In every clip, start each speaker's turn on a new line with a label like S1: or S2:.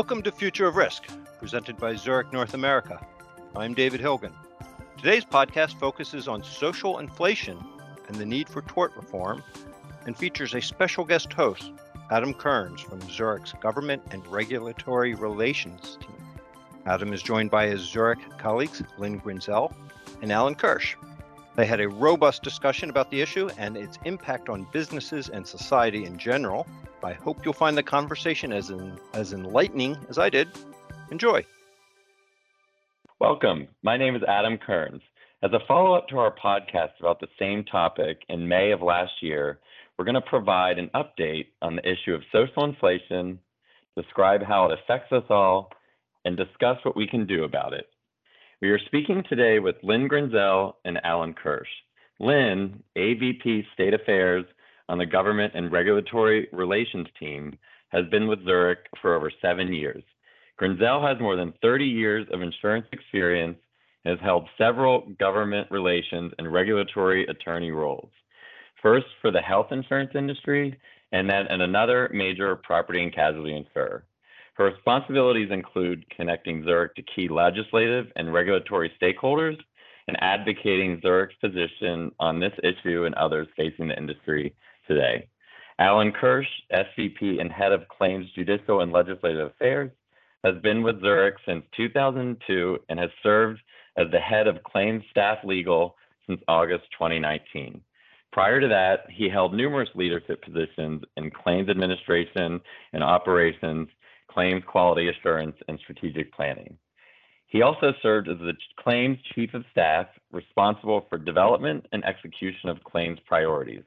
S1: Welcome to Future of Risk, presented by Zurich North America. I'm David Hilgen. Today's podcast focuses on social inflation and the need for tort reform and features a special guest host, Adam Kearns from Zurich's Government and Regulatory Relations team. Adam is joined by his Zurich colleagues, Lynn Grinzel and Alan Kirsch. They had a robust discussion about the issue and its impact on businesses and society in general. I hope you'll find the conversation as, in, as enlightening as I did. Enjoy.
S2: Welcome. My name is Adam Kearns. As a follow up to our podcast about the same topic in May of last year, we're going to provide an update on the issue of social inflation, describe how it affects us all, and discuss what we can do about it. We are speaking today with Lynn Grinzel and Alan Kirsch. Lynn, AVP State Affairs on the Government and Regulatory Relations team, has been with Zurich for over seven years. Grinzel has more than 30 years of insurance experience and has held several government relations and regulatory attorney roles. First for the health insurance industry, and then in another major property and casualty insurer. Her responsibilities include connecting Zurich to key legislative and regulatory stakeholders and advocating Zurich's position on this issue and others facing the industry today. Alan Kirsch, SVP and Head of Claims Judicial and Legislative Affairs, has been with Zurich since 2002 and has served as the head of claims staff legal since August 2019. Prior to that, he held numerous leadership positions in claims administration and operations, claims quality assurance, and strategic planning. He also served as the claims chief of staff responsible for development and execution of claims priorities.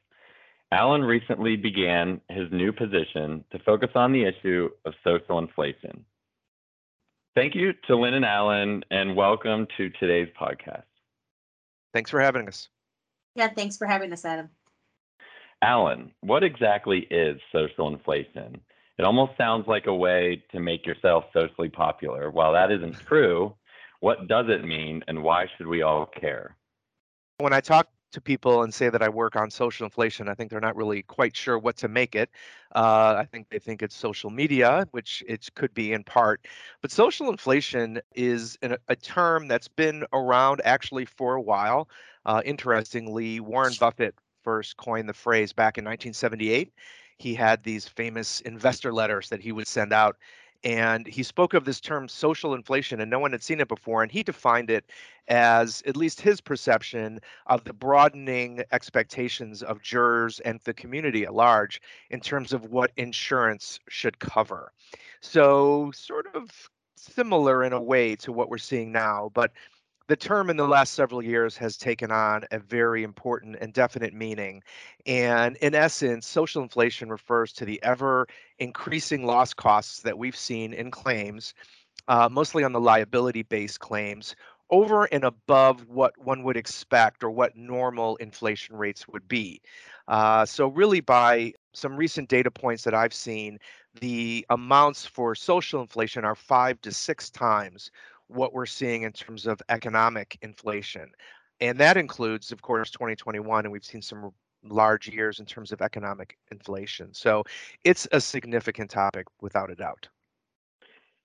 S2: Alan recently began his new position to focus on the issue of social inflation. Thank you to Lynn and Alan, and welcome to today's podcast.
S3: Thanks for having us.
S4: Yeah, thanks for having us, Adam.
S2: Alan, what exactly is social inflation? It almost sounds like a way to make yourself socially popular. While that isn't true, what does it mean and why should we all care?
S3: When I talk to people and say that I work on social inflation, I think they're not really quite sure what to make it. Uh, I think they think it's social media, which it could be in part. But social inflation is an, a term that's been around actually for a while. Uh, interestingly, Warren Buffett first coined the phrase back in 1978. He had these famous investor letters that he would send out and he spoke of this term social inflation and no one had seen it before and he defined it as at least his perception of the broadening expectations of jurors and the community at large in terms of what insurance should cover. So sort of similar in a way to what we're seeing now but the term in the last several years has taken on a very important and definite meaning. And in essence, social inflation refers to the ever increasing loss costs that we've seen in claims, uh, mostly on the liability based claims, over and above what one would expect or what normal inflation rates would be. Uh, so, really, by some recent data points that I've seen, the amounts for social inflation are five to six times what we're seeing in terms of economic inflation. And that includes, of course, 2021, and we've seen some large years in terms of economic inflation. So it's a significant topic without a doubt.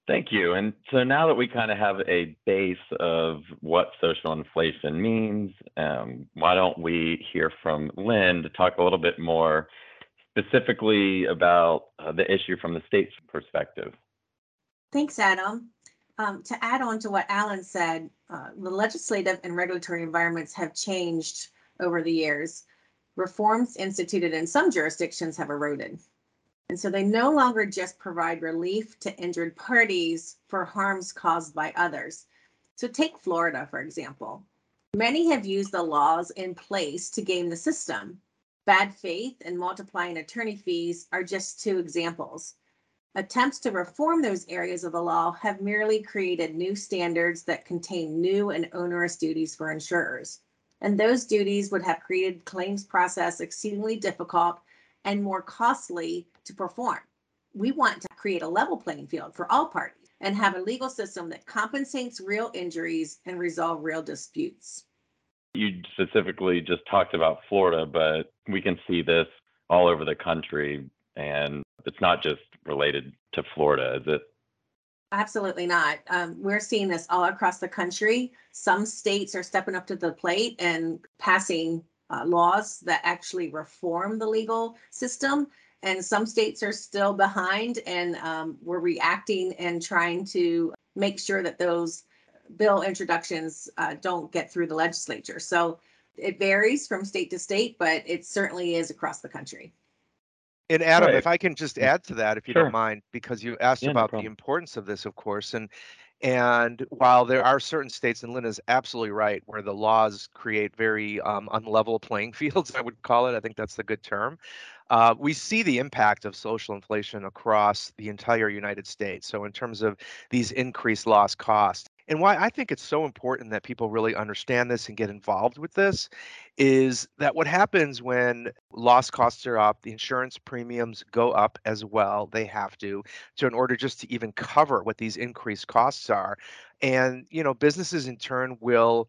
S2: Thank you. And so now that we kind of have a base of what social inflation means, um, why don't we hear from Lynn to talk a little bit more specifically about uh, the issue from the state's perspective?
S4: Thanks, Adam. Um, to add on to what Alan said, uh, the legislative and regulatory environments have changed over the years. Reforms instituted in some jurisdictions have eroded. And so they no longer just provide relief to injured parties for harms caused by others. So take Florida, for example. Many have used the laws in place to game the system. Bad faith and multiplying attorney fees are just two examples. Attempts to reform those areas of the law have merely created new standards that contain new and onerous duties for insurers. And those duties would have created claims process exceedingly difficult and more costly to perform. We want to create a level playing field for all parties and have a legal system that compensates real injuries and resolve real disputes.
S2: You specifically just talked about Florida, but we can see this all over the country and it's not just related to Florida, is it?
S4: Absolutely not. Um, we're seeing this all across the country. Some states are stepping up to the plate and passing uh, laws that actually reform the legal system. And some states are still behind, and um, we're reacting and trying to make sure that those bill introductions uh, don't get through the legislature. So it varies from state to state, but it certainly is across the country.
S3: And Adam,
S2: Right.
S3: if I can just
S2: Mm.
S3: add to that, if you
S2: Sure.
S3: don't mind, because you asked
S2: Yeah, no
S3: about the importance of this, of course, and and while there are certain states, and Lynn is absolutely right, where the laws create very um, unlevel playing fields, I would call it. I think that's the good term. Uh, we see the impact of social inflation across the entire United States. So in terms of these increased loss costs, and why I think it's so important that people really understand this and get involved with this is that what happens when loss costs are up, the insurance premiums go up as well. They have to, so in order just to even cover what these increased costs are. And you know, businesses in turn will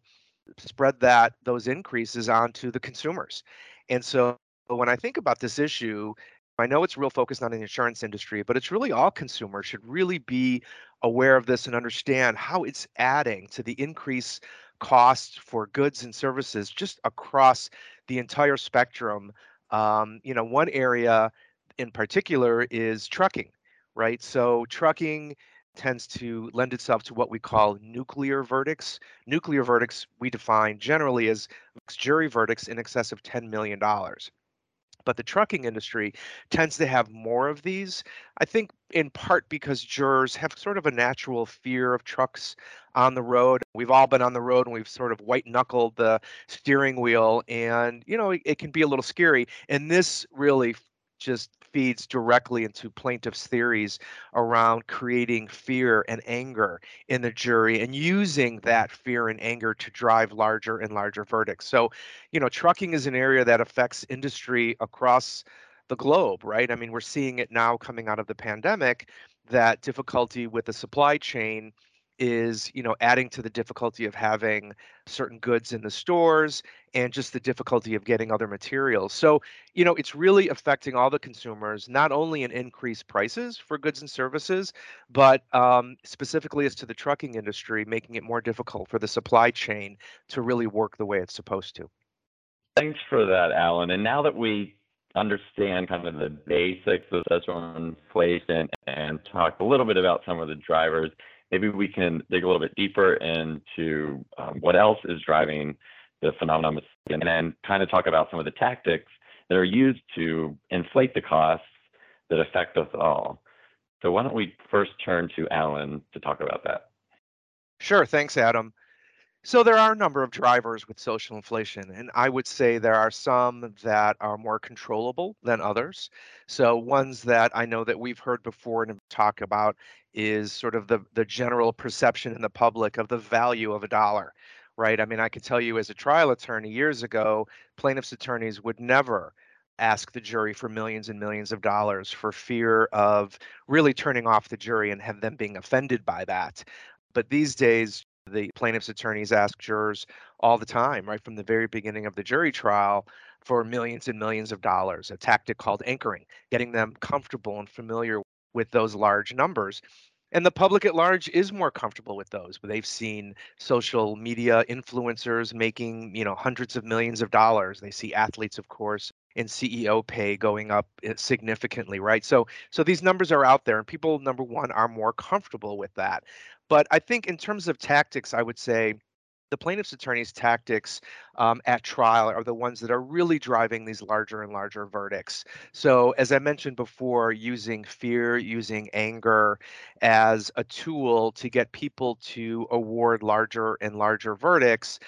S3: spread that those increases onto the consumers. And so when I think about this issue, I know it's real focused on the insurance industry, but it's really all consumers should really be aware of this and understand how it's adding to the increased costs for goods and services just across the entire spectrum. Um, you know, one area in particular is trucking, right? So trucking tends to lend itself to what we call nuclear verdicts. Nuclear verdicts we define generally as jury verdicts in excess of $10 million but the trucking industry tends to have more of these. I think in part because jurors have sort of a natural fear of trucks on the road. We've all been on the road and we've sort of white knuckled the steering wheel, and you know, it, it can be a little scary. And this really just feeds directly into plaintiffs' theories around creating fear and anger in the jury and using that fear and anger to drive larger and larger verdicts. So, you know, trucking is an area that affects industry across the globe, right? I mean, we're seeing it now coming out of the pandemic that difficulty with the supply chain is, you know, adding to the difficulty of having certain goods in the stores and just the difficulty of getting other materials. So, you know, it's really affecting all the consumers, not only in increased prices for goods and services, but um, specifically as to the trucking industry, making it more difficult for the supply chain to really work the way it's supposed to.
S2: Thanks for that, Alan. And now that we understand kind of the basics of social inflation and talk a little bit about some of the drivers, maybe we can dig a little bit deeper into um, what else is driving the phenomenon and then kind of talk about some of the tactics that are used to inflate the costs that affect us all. So why don't we first turn to Alan to talk about that?
S3: Sure. Thanks, Adam. So there are a number of drivers with social inflation, and I would say there are some that are more controllable than others. So ones that I know that we've heard before and talk about is sort of the the general perception in the public of the value of a dollar, right? I mean, I could tell you as a trial attorney years ago, plaintiffs' attorneys would never ask the jury for millions and millions of dollars for fear of really turning off the jury and have them being offended by that. But these days, the plaintiff's attorneys ask jurors all the time, right from the very beginning of the jury trial, for millions and millions of dollars, a tactic called anchoring, getting them comfortable and familiar with those large numbers. And the public at large is more comfortable with those. They've seen social media influencers making, you know, hundreds of millions of dollars. They see athletes, of course, and CEO pay going up eh, significantly, right? So so these numbers are out there and people number 1 are more comfortable with that. But I think in terms of tactics, I would say the plaintiff's attorney's tactics um, at trial are the ones that are really driving these larger and larger verdicts. So, as I mentioned before, using fear, using anger as a tool to get people to award larger and larger verdicts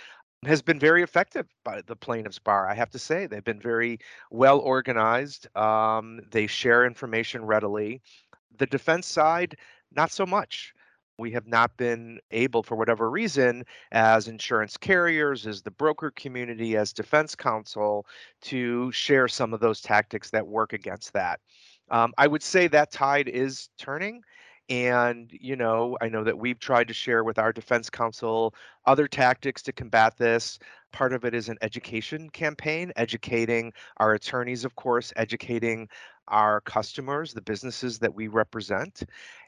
S3: has been very effective by the plaintiff's bar. I have to say, they've been very well organized. Um, they share information readily. The defense side, not so much we have not been able, for whatever reason, as insurance carriers, as the broker community, as defense counsel, to share some of those tactics that work against that. Um, I would say that tide is turning. And, you know, I know that we've tried to share with our defense counsel other tactics to combat this. Part of it is an education campaign, educating our attorneys, of course, educating our customers, the businesses that we represent.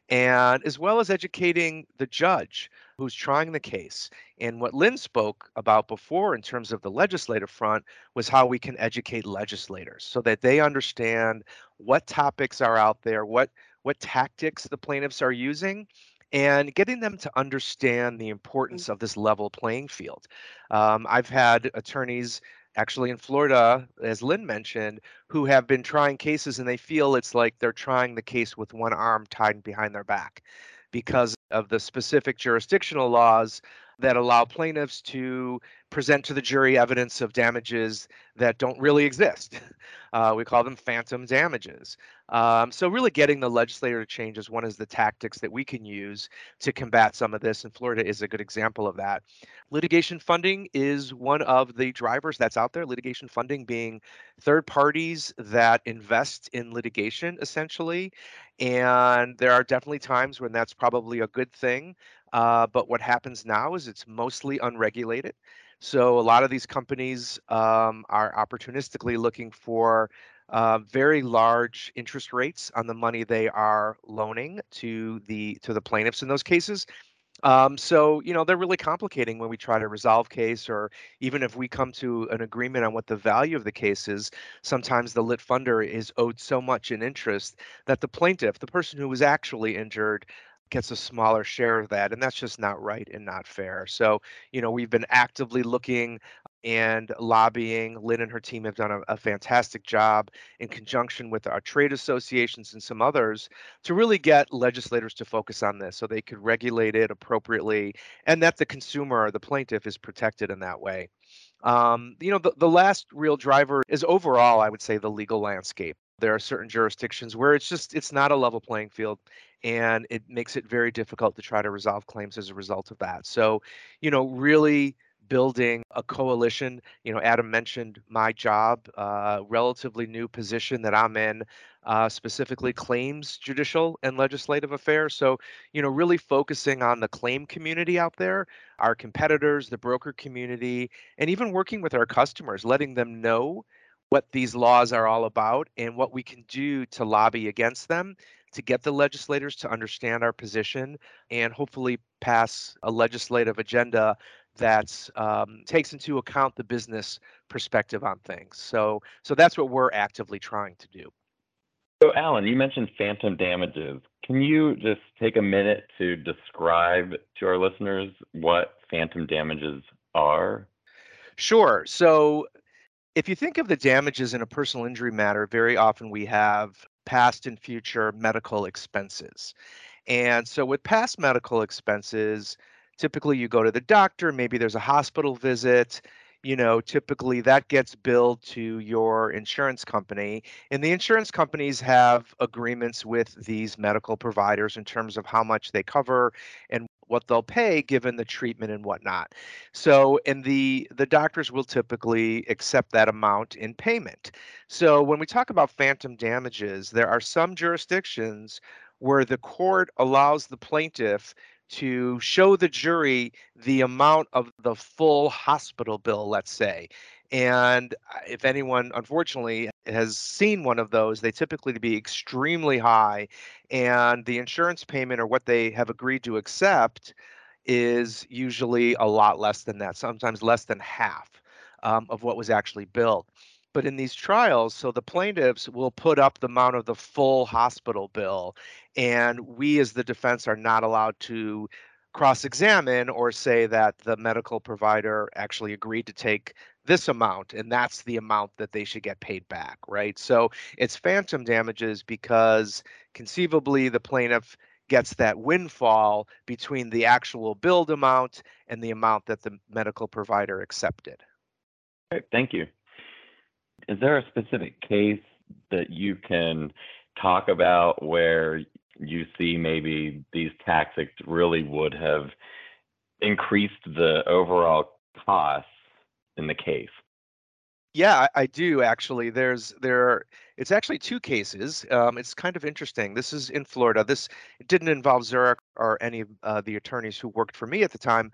S3: And as well as educating the judge who's trying the case. And what Lynn spoke about before in terms of the legislative front was how we can educate legislators so that they understand what topics are out there, what what tactics the plaintiffs are using, and getting them to understand the importance of this level playing field. Um, I've had attorneys actually in Florida, as Lynn mentioned, who have been trying cases and they feel it's like they're trying the case with one arm tied behind their back because of the specific jurisdictional laws that allow plaintiffs to present to the jury evidence of damages that don't really exist. Uh, we call them phantom damages. Um, so, really getting the legislator to change is one of the tactics that we can use to combat some of this, and Florida is a good example of that. Litigation funding is one of the drivers that's out there. Litigation funding being third parties that invest in litigation, essentially. And there are definitely times when that's probably a good thing. Uh, but what happens now is it's mostly unregulated. So a lot of these companies um, are opportunistically looking for uh, very large interest rates on the money they are loaning to the to the plaintiffs in those cases. Um, so you know they're really complicating when we try to resolve case, or even if we come to an agreement on what the value of the case is. Sometimes the lit funder is owed so much in interest that the plaintiff, the person who was actually injured, gets a smaller share of that and that's just not right and not fair. So you know we've been actively looking and lobbying. Lynn and her team have done a, a, fantastic job in conjunction with our trade associations and some others to really get legislators to focus on this so they could regulate it appropriately and that the consumer or the plaintiff is protected in that way. Um, you know the, the last real driver is overall i would say the legal landscape. There are certain jurisdictions where it's just it's not a level playing field and it makes it very difficult to try to resolve claims as a result of that. So you know really building a coalition you know adam mentioned my job uh, relatively new position that i'm in uh, specifically claims judicial and legislative affairs. So you know really focusing on the claim community out there our competitors the broker community and even working with our customers letting them know what these laws are all about and what we can do to lobby against them to get the legislators to understand our position and hopefully pass a legislative agenda that um, takes into account the business perspective on things. So, so that's what we're actively trying to do.
S2: So, Alan, you mentioned phantom damages. Can you just take a minute to describe to our listeners what phantom damages are?
S3: Sure. So, if you think of the damages in a personal injury matter, very often we have past and future medical expenses. And so with past medical expenses, typically you go to the doctor, maybe there's a hospital visit, you know, typically that gets billed to your insurance company. And the insurance companies have agreements with these medical providers in terms of how much they cover and what they'll pay given the treatment and whatnot. So, and the the doctors will typically accept that amount in payment. So, when we talk about phantom damages, there are some jurisdictions where the court allows the plaintiff to show the jury the amount of the full hospital bill, let's say. And uh, if anyone, unfortunately, has seen one of those, they typically be extremely high. And the insurance payment or what they have agreed to accept is usually a lot less than that, sometimes less than half um, of what was actually billed. But in these trials, so the plaintiffs will put up the amount of the full hospital bill, and we as the defense are not allowed to cross examine or say that the medical provider actually agreed to take this amount and that's the amount that they should get paid back, right? So it's phantom damages because conceivably the plaintiff gets that windfall between the actual billed amount and the amount that the medical provider accepted.
S2: Thank you. Is there a specific case that you can talk about where you see maybe these tactics really would have increased the overall costs in the case?
S3: Yeah, I, do actually. There's there. Are, It's actually two cases. Um, it's kind of interesting. This is in Florida. This didn't involve Zurich or any of uh, the attorneys who worked for me at the time,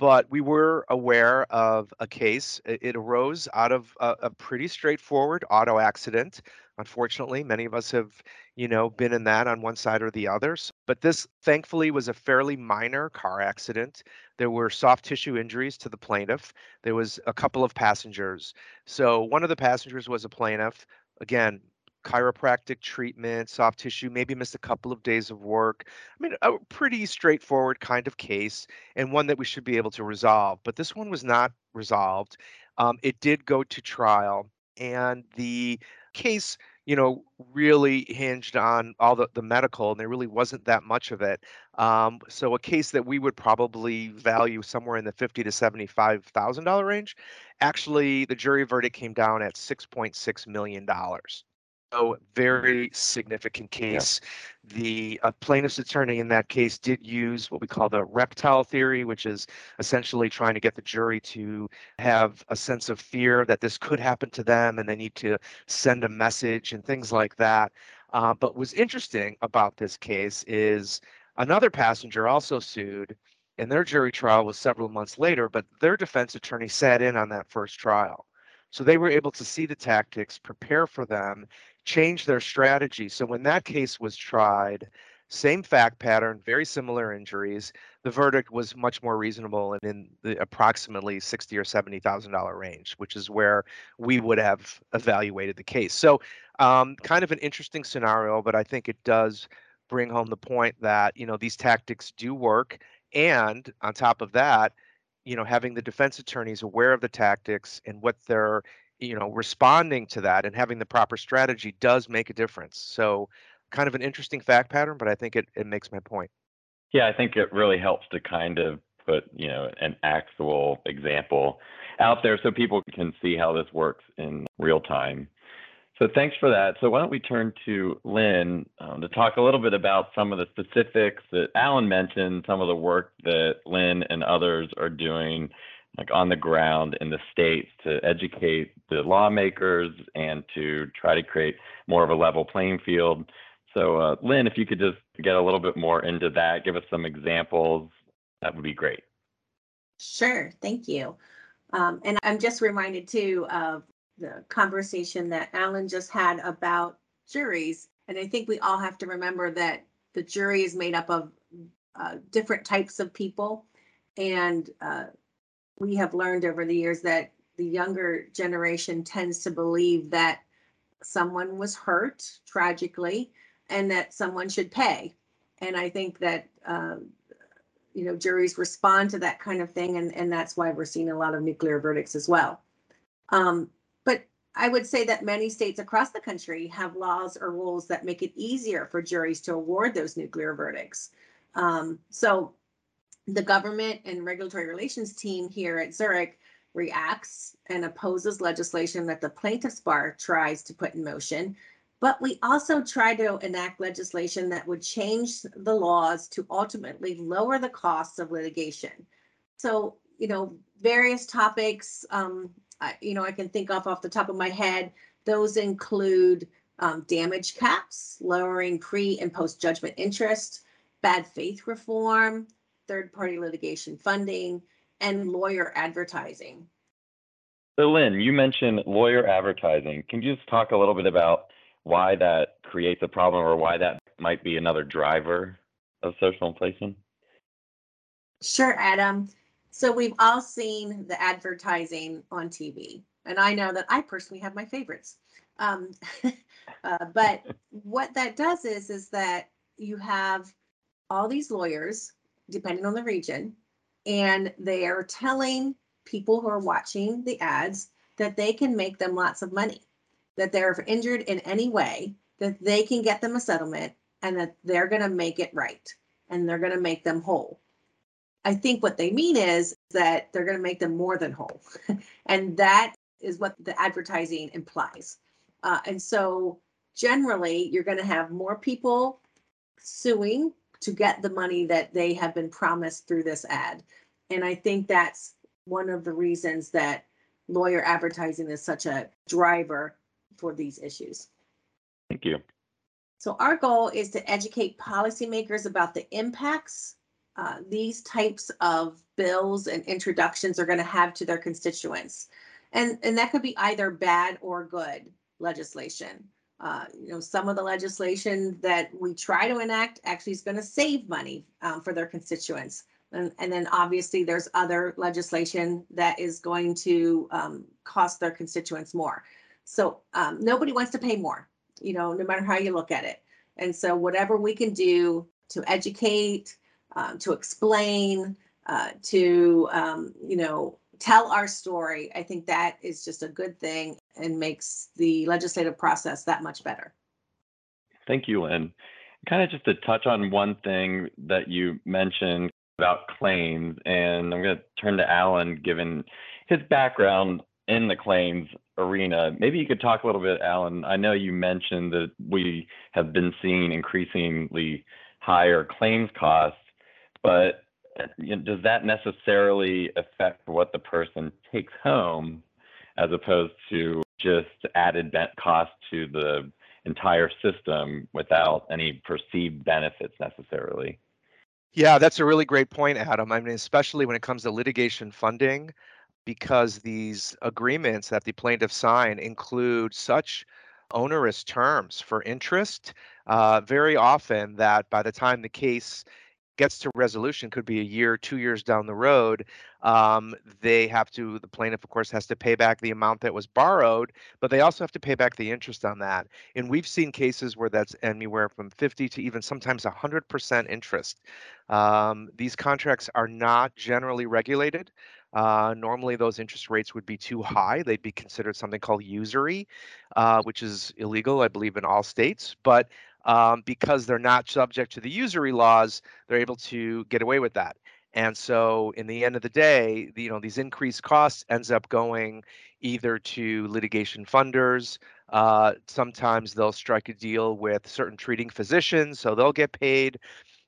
S3: but we were aware of a case. It, arose out of a, a, pretty straightforward auto accident. Unfortunately, many of us have, you know, been in that on one side or the other. But this thankfully was a fairly minor car accident. There were soft tissue injuries to the plaintiff. There was a couple of passengers. So one of the passengers was a plaintiff. Again, chiropractic treatment, soft tissue, maybe missed a couple of days of work. I mean, a pretty straightforward kind of case and one that we should be able to resolve. But this one was not resolved. Um, it did go to trial, and the case you know really hinged on all the, the medical and there really wasn't that much of it um, so a case that we would probably value somewhere in the 50 to 75 thousand dollar range actually the jury verdict came down at 6.6 million dollars very significant case. Yeah. The uh, plaintiff's attorney in that case did use what we call the reptile theory, which is essentially trying to get the jury to have a sense of fear that this could happen to them and they need to send a message and things like that. Uh, but what's interesting about this case is another passenger also sued and their jury trial was several months later, but their defense attorney sat in on that first trial. So they were able to see the tactics, prepare for them, change their strategy. So when that case was tried, same fact pattern, very similar injuries. The verdict was much more reasonable and in the approximately sixty or seventy thousand dollar range, which is where we would have evaluated the case. So, um, kind of an interesting scenario, but I think it does bring home the point that you know these tactics do work, and on top of that, you know having the defense attorneys aware of the tactics and what they're you know responding to that and having the proper strategy does make a difference. So kind of an interesting fact pattern but i think it, it makes my point.
S2: Yeah i think it really helps to kind of put you know an actual example out there so people can see how this works in real time so thanks for that so why don't we turn to lynn um, to talk a little bit about some of the specifics that alan mentioned some of the work that lynn and others are doing like on the ground in the states to educate the lawmakers and to try to create more of a level playing field. So, uh, Lynn, if you could just get a little bit more into that, give us some examples, that would be great.
S4: Sure, thank you. Um, and I'm just reminded too of the conversation that Alan just had about juries. And I think we all have to remember that the jury is made up of uh, different types of people. And uh, we have learned over the years that the younger generation tends to believe that someone was hurt tragically and that someone should pay. And I think that, um, you know, juries respond to that kind of thing. And, and that's why we're seeing a lot of nuclear verdicts as well. Um, I would say that many states across the country have laws or rules that make it easier for juries to award those nuclear verdicts. Um, so the government and regulatory relations team here at Zurich reacts and opposes legislation that the plaintiff's bar tries to put in motion. But we also try to enact legislation that would change the laws to ultimately lower the costs of litigation. So, you know, various topics, um, I, you know, I can think off off the top of my head. Those include um, damage caps, lowering pre and post judgment interest, bad faith reform, third party litigation funding, and lawyer advertising.
S2: So, Lynn, you mentioned lawyer advertising. Can you just talk a little bit about why that creates a problem or why that might be another driver of social inflation?
S4: Sure, Adam. So, we've all seen the advertising on TV, and I know that I personally have my favorites. Um, uh, but what that does is, is that you have all these lawyers depending on the region. And they are telling people who are watching the ads that they can make them lots of money, that they're injured in any way, that they can get them a settlement, and that they're going to make it right and they're going to make them whole. I think what they mean is that they're going to make them more than whole. and that is what the advertising implies. Uh, and so generally, you're going to have more people suing to get the money that they have been promised through this ad. And I think that's one of the reasons that lawyer advertising is such a driver for these issues.
S2: Thank you.
S4: So our goal is to educate policymakers about the impacts uh, these types of bills and introductions are going to have to their constituents. And, and that could be either bad or good legislation. Uh, you know, some of the legislation that we try to enact actually is going to save money um, for their constituents. And, and then obviously there's other legislation that is going to um, cost their constituents more. So um, nobody wants to pay more, you know, no matter how you look at it. And so whatever we can do to educate, um, to explain, uh, to, um, you know, tell our story, I think that is just a good thing and makes the legislative process that much better.
S2: Thank you, Lynn. Kind of just to touch on one thing that you mentioned about claims, and I'm going to turn to Alan, given his background in the claims arena. Maybe you could talk a little bit, Alan. I know you mentioned that we have been seeing increasingly higher claims costs, but you know, does that necessarily affect what the person takes home as opposed to just added cost to the entire system without any perceived benefits necessarily?
S3: Yeah, that's a really great point, Adam. I mean, especially when it comes to litigation funding, because these agreements that the plaintiffs sign include such onerous terms for interest, uh, very often that by the time the case gets to resolution could be a year two years down the road um, they have to the plaintiff of course has to pay back the amount that was borrowed but they also have to pay back the interest on that and we've seen cases where that's anywhere from 50 to even sometimes 100% interest um, these contracts are not generally regulated uh, normally, those interest rates would be too high. They'd be considered something called usury, uh, which is illegal, I believe, in all states. But um, because they're not subject to the usury laws, they're able to get away with that. And so, in the end of the day, you know, these increased costs ends up going either to litigation funders. Uh, sometimes they'll strike a deal with certain treating physicians, so they'll get paid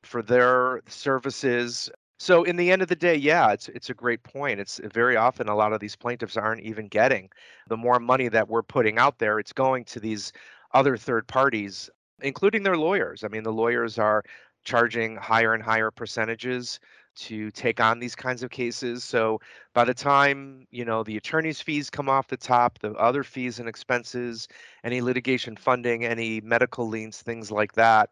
S3: for their services. So, in the end of the day, yeah, it's it's a great point. It's very often a lot of these plaintiffs aren't even getting the more money that we're putting out there. It's going to these other third parties including their lawyers. I mean, the lawyers are charging higher and higher percentages to take on these kinds of cases. So by the time, you know, the attorney's fees come off the top, the other fees and expenses, any litigation funding, any medical liens, things like that,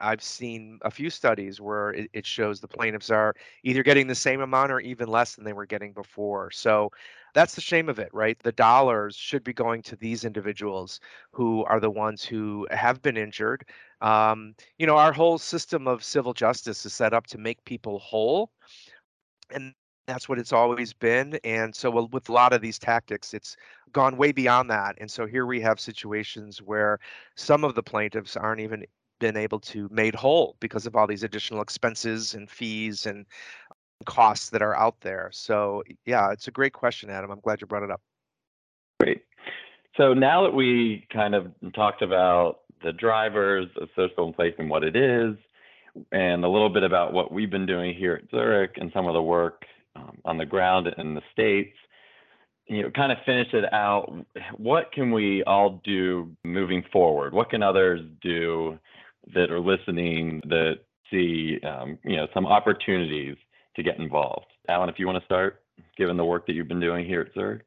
S3: I've seen a few studies where it, it, shows the plaintiffs are either getting the same amount or even less than they were getting before. So that's the shame of it, right? The dollars should be going to these individuals who are the ones who have been injured. Um, you know, our whole system of civil justice is set up to make people whole. And that's what it's always been. And so, with a lot of these tactics, it's gone way beyond that. And so, here we have situations where some of the plaintiffs aren't even been able to made whole because of all these additional expenses and fees and costs that are out there. So yeah, it's a great question, Adam. I'm glad you brought it up.
S2: Great. So now that we kind of talked about the drivers of social inflation, what it is, and a little bit about what we've been doing here at Zurich and some of the work um, on the ground in the states, you know, kind of finish it out. What can we all do moving forward? What can others do that are listening that see, um, you know, some opportunities to get involved. Alan, if you want to start, given the work that you've been doing here at Zurich.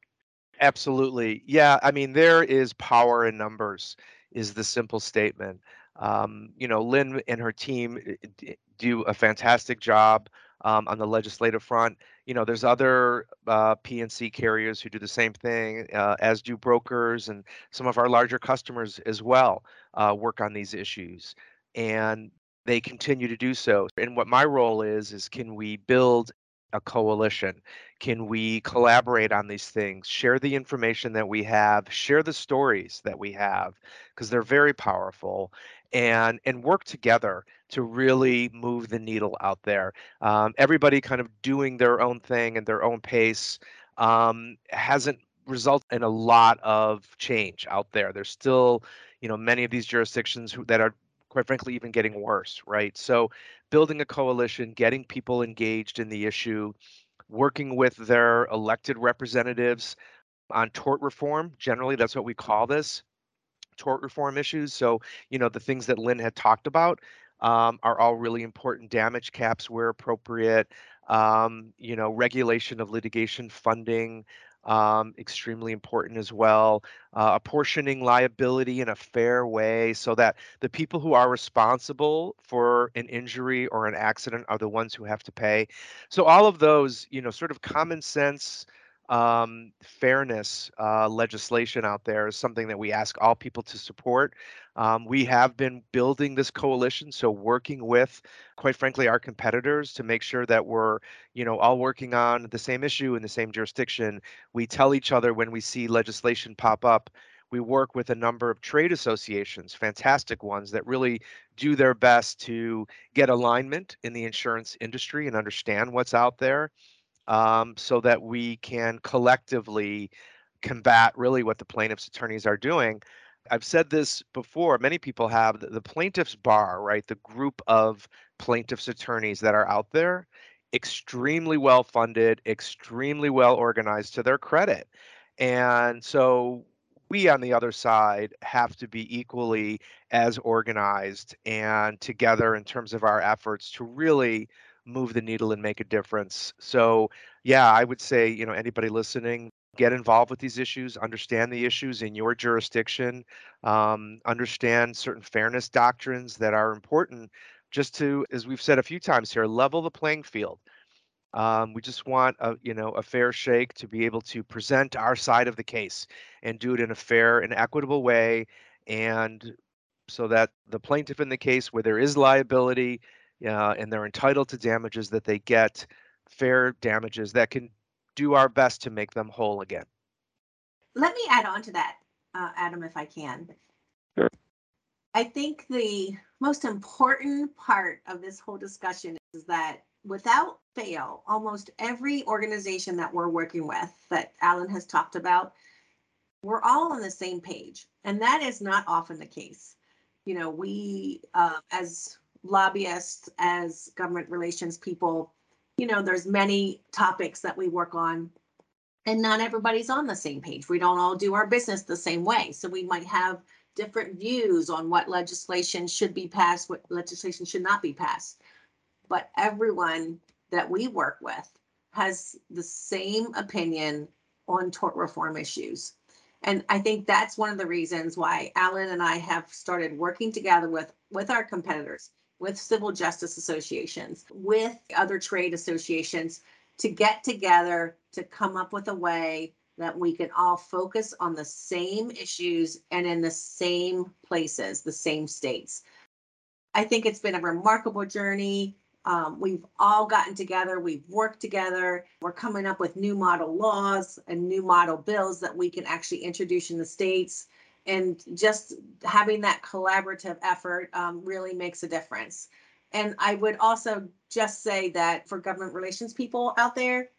S3: Absolutely. Yeah. I mean, there is power in numbers, is the simple statement. Um, you know, Lynn and her team eh, do a fantastic job um, on the legislative front. You know, there's other uh, P&C carriers who do the same thing, uh, as do brokers and some of our larger customers as well uh, work on these issues. And they continue to do so. And what my role is is can we build a coalition? Can we collaborate on these things, share the information that we have, share the stories that we have, because they're very powerful, and and work together to really move the needle out there. Um, everybody kind of doing their own thing and their own pace um, hasn't resulted in a lot of change out there. There's still, you know, many of these jurisdictions who, that are quite frankly, even getting worse, right? So, building a coalition, getting people engaged in the issue, working with their elected representatives on tort reform. Generally, that's what we call this tort reform issues. So, you know, the things that Lynn had talked about um, are all really important. Damage caps where appropriate, um, you know, regulation of litigation funding, um, extremely important as well. Uh, apportioning liability in a fair way so that the people who are responsible for an injury or an accident are the ones who have to pay. So all of those, you know, sort of common sense um, fairness uh, legislation out there is something that we ask all people to support. Um, we have been building this coalition, so working with, quite frankly, our competitors to make sure that we're, you know, all working on the same issue in the same jurisdiction. We tell each other when we see legislation pop up. We work with a number of trade associations, fantastic ones that really do their best to get alignment in the insurance industry and understand what's out there um, so that we can collectively combat really what the plaintiffs' attorneys are doing. I've said this before, many people have the, plaintiffs' bar, right? The group of plaintiffs' attorneys that are out there, extremely well funded, extremely well organized to their credit. And so we on the other side have to be equally as organized and together in terms of our efforts to really move the needle and make a difference. So, yeah, I would say, you know, anybody listening, get involved with these issues, understand the issues in your jurisdiction, um, understand certain fairness doctrines that are important just to, as we've said a few times here, level the playing field. Um, we just want a you know a fair shake to be able to present our side of the case and do it in a fair and equitable way, and so that the plaintiff in the case where there is liability uh, and they're entitled to damages that they get fair damages that can do our best to make them whole again.
S4: Let me add on to that, uh, Adam, if I can.
S2: Sure.
S4: I think the most important part of this whole discussion is that without fail, almost every organization that we're working with that Alan has talked about, we're all on the same page. And that is not often the case. You know, we, uh, as lobbyists, as government relations people, you know, there's many topics that we work on and not everybody's on the same page. We don't all do our business the same way. So we might have different views on what legislation should be passed, what legislation should not be passed. But everyone that we work with has the same opinion on tort reform issues. And I think that's one of the reasons why Alan and I have started working together with with our competitors with civil justice associations, with other trade associations to get together to come up with a way that we can all focus on the same issues and in the same places, the same states. I think it's been a remarkable journey. Um, we've all gotten together, we've worked together, we're coming up with new model laws and new model bills that we can actually introduce in the states and just having that collaborative effort um, really makes a difference. And I would also just say that for government relations people out there,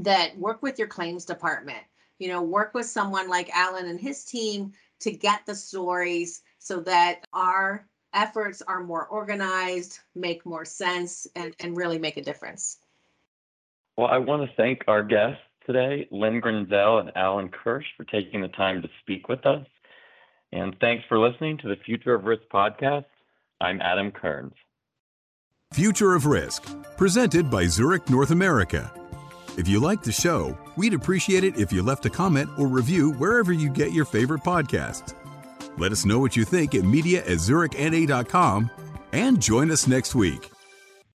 S4: that work with your claims department. You know, work with someone like Alan and his team to get the stories so that our efforts are more organized, make more sense, and, and really make a difference.
S2: Well, I want to thank our guests today, Lynn Grinzel and Alan Kirsch, for taking the time to speak with us. And thanks for listening to the Future of Risk podcast. I'm Adam Kearns.
S5: Future of Risk, presented by Zurich North America. If you like the show, we'd appreciate it if you left a comment or review wherever you get your favorite podcasts. Let us know what you think at media at zurichna.com and join us next week.